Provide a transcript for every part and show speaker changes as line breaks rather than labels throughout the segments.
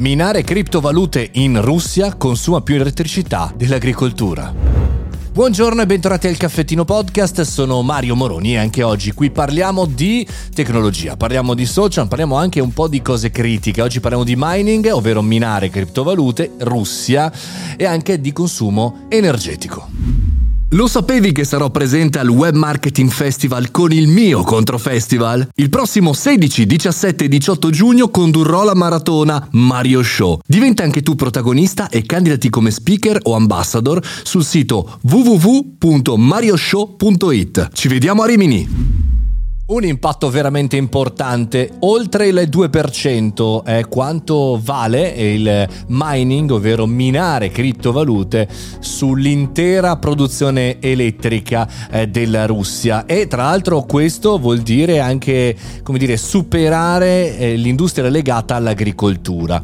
Minare criptovalute in Russia consuma più elettricità dell'agricoltura. Buongiorno e bentornati al Caffettino Podcast, sono Mario Moroni e anche oggi qui parliamo di tecnologia, parliamo di social, parliamo anche un po' di cose critiche. Oggi parliamo di mining, ovvero minare criptovalute, Russia e anche di consumo energetico. Lo sapevi che sarò presente al Web Marketing Festival con il mio Controfestival? Il prossimo 16, 17 e 18 giugno condurrò la maratona Mario Show. Diventa anche tu protagonista e candidati come speaker o ambassador sul sito www.marioshow.it. Ci vediamo a Rimini! Un impatto veramente importante, oltre il 2% è quanto vale il mining, ovvero minare criptovalute sull'intera produzione elettrica eh, della Russia e tra l'altro questo vuol dire anche, come dire, superare eh, l'industria legata all'agricoltura.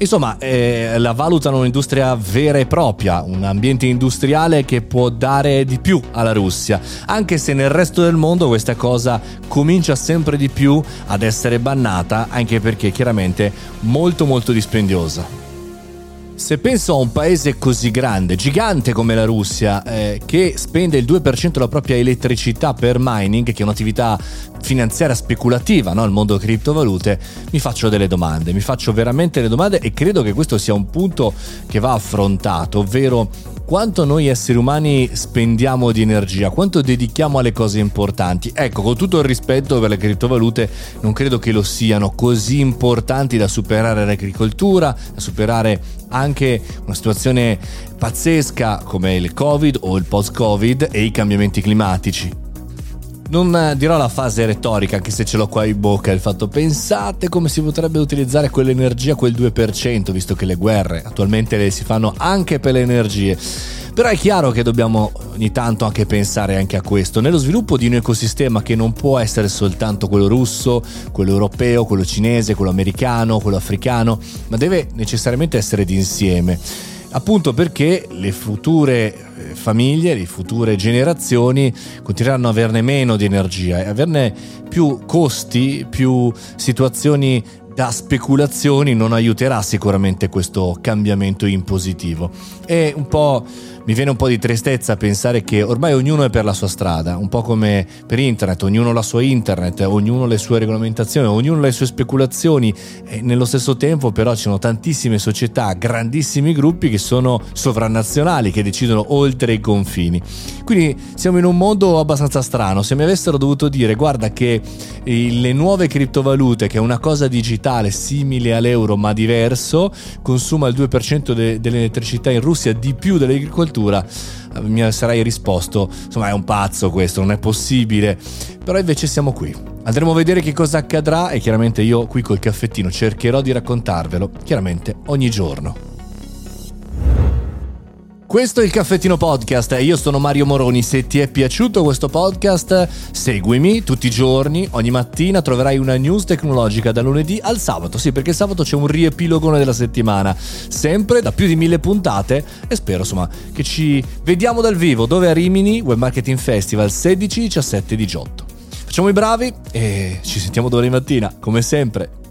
Insomma, eh, la valutano un'industria vera e propria, un ambiente industriale che può dare di più alla Russia, anche se nel resto del mondo questa cosa comincia sempre di più ad essere bannata, anche perché chiaramente molto molto dispendiosa. Se penso a un paese così grande, gigante come la Russia, eh, che spende il 2% della propria elettricità per mining, che è un'attività finanziaria speculativa, no? il mondo criptovalute, mi faccio delle domande, mi faccio veramente delle domande e credo che questo sia un punto che va affrontato, ovvero quanto noi esseri umani spendiamo di energia, quanto dedichiamo alle cose importanti. Ecco, con tutto il rispetto per le criptovalute, non credo che lo siano così importanti da superare l'agricoltura, da superare anche una situazione pazzesca come il Covid o il post-Covid e i cambiamenti climatici. Non dirò la fase retorica, anche se ce l'ho qua in bocca, il fatto pensate come si potrebbe utilizzare quell'energia, quel 2%, visto che le guerre attualmente le si fanno anche per le energie. Però è chiaro che dobbiamo ogni tanto anche pensare anche a questo, nello sviluppo di un ecosistema che non può essere soltanto quello russo, quello europeo, quello cinese, quello americano, quello africano, ma deve necessariamente essere d'insieme appunto perché le future eh, famiglie, le future generazioni continueranno ad averne meno di energia e averne più costi, più situazioni da speculazioni non aiuterà sicuramente questo cambiamento in positivo. E un po' mi viene un po' di tristezza pensare che ormai ognuno è per la sua strada, un po' come per internet, ognuno la sua internet, ognuno le sue regolamentazioni, ognuno le sue speculazioni e nello stesso tempo però ci sono tantissime società, grandissimi gruppi che sono sovranazionali, che decidono oltre i confini. Quindi siamo in un mondo abbastanza strano, se mi avessero dovuto dire guarda che le nuove criptovalute, che è una cosa digitale simile all'euro ma diverso, consuma il 2% de- dell'elettricità in Russia di più dell'agricoltura, eh, mi sarai risposto, insomma è un pazzo questo, non è possibile, però invece siamo qui. Andremo a vedere che cosa accadrà e chiaramente io qui col caffettino cercherò di raccontarvelo, chiaramente ogni giorno. Questo è il Caffettino Podcast io sono Mario Moroni. Se ti è piaciuto questo podcast, seguimi tutti i giorni, ogni mattina troverai una news tecnologica da lunedì al sabato. Sì, perché sabato c'è un riepilogone della settimana, sempre da più di mille puntate e spero insomma che ci vediamo dal vivo dove a Rimini Web Marketing Festival 16, 17 18. Facciamo i bravi e ci sentiamo domani mattina, come sempre.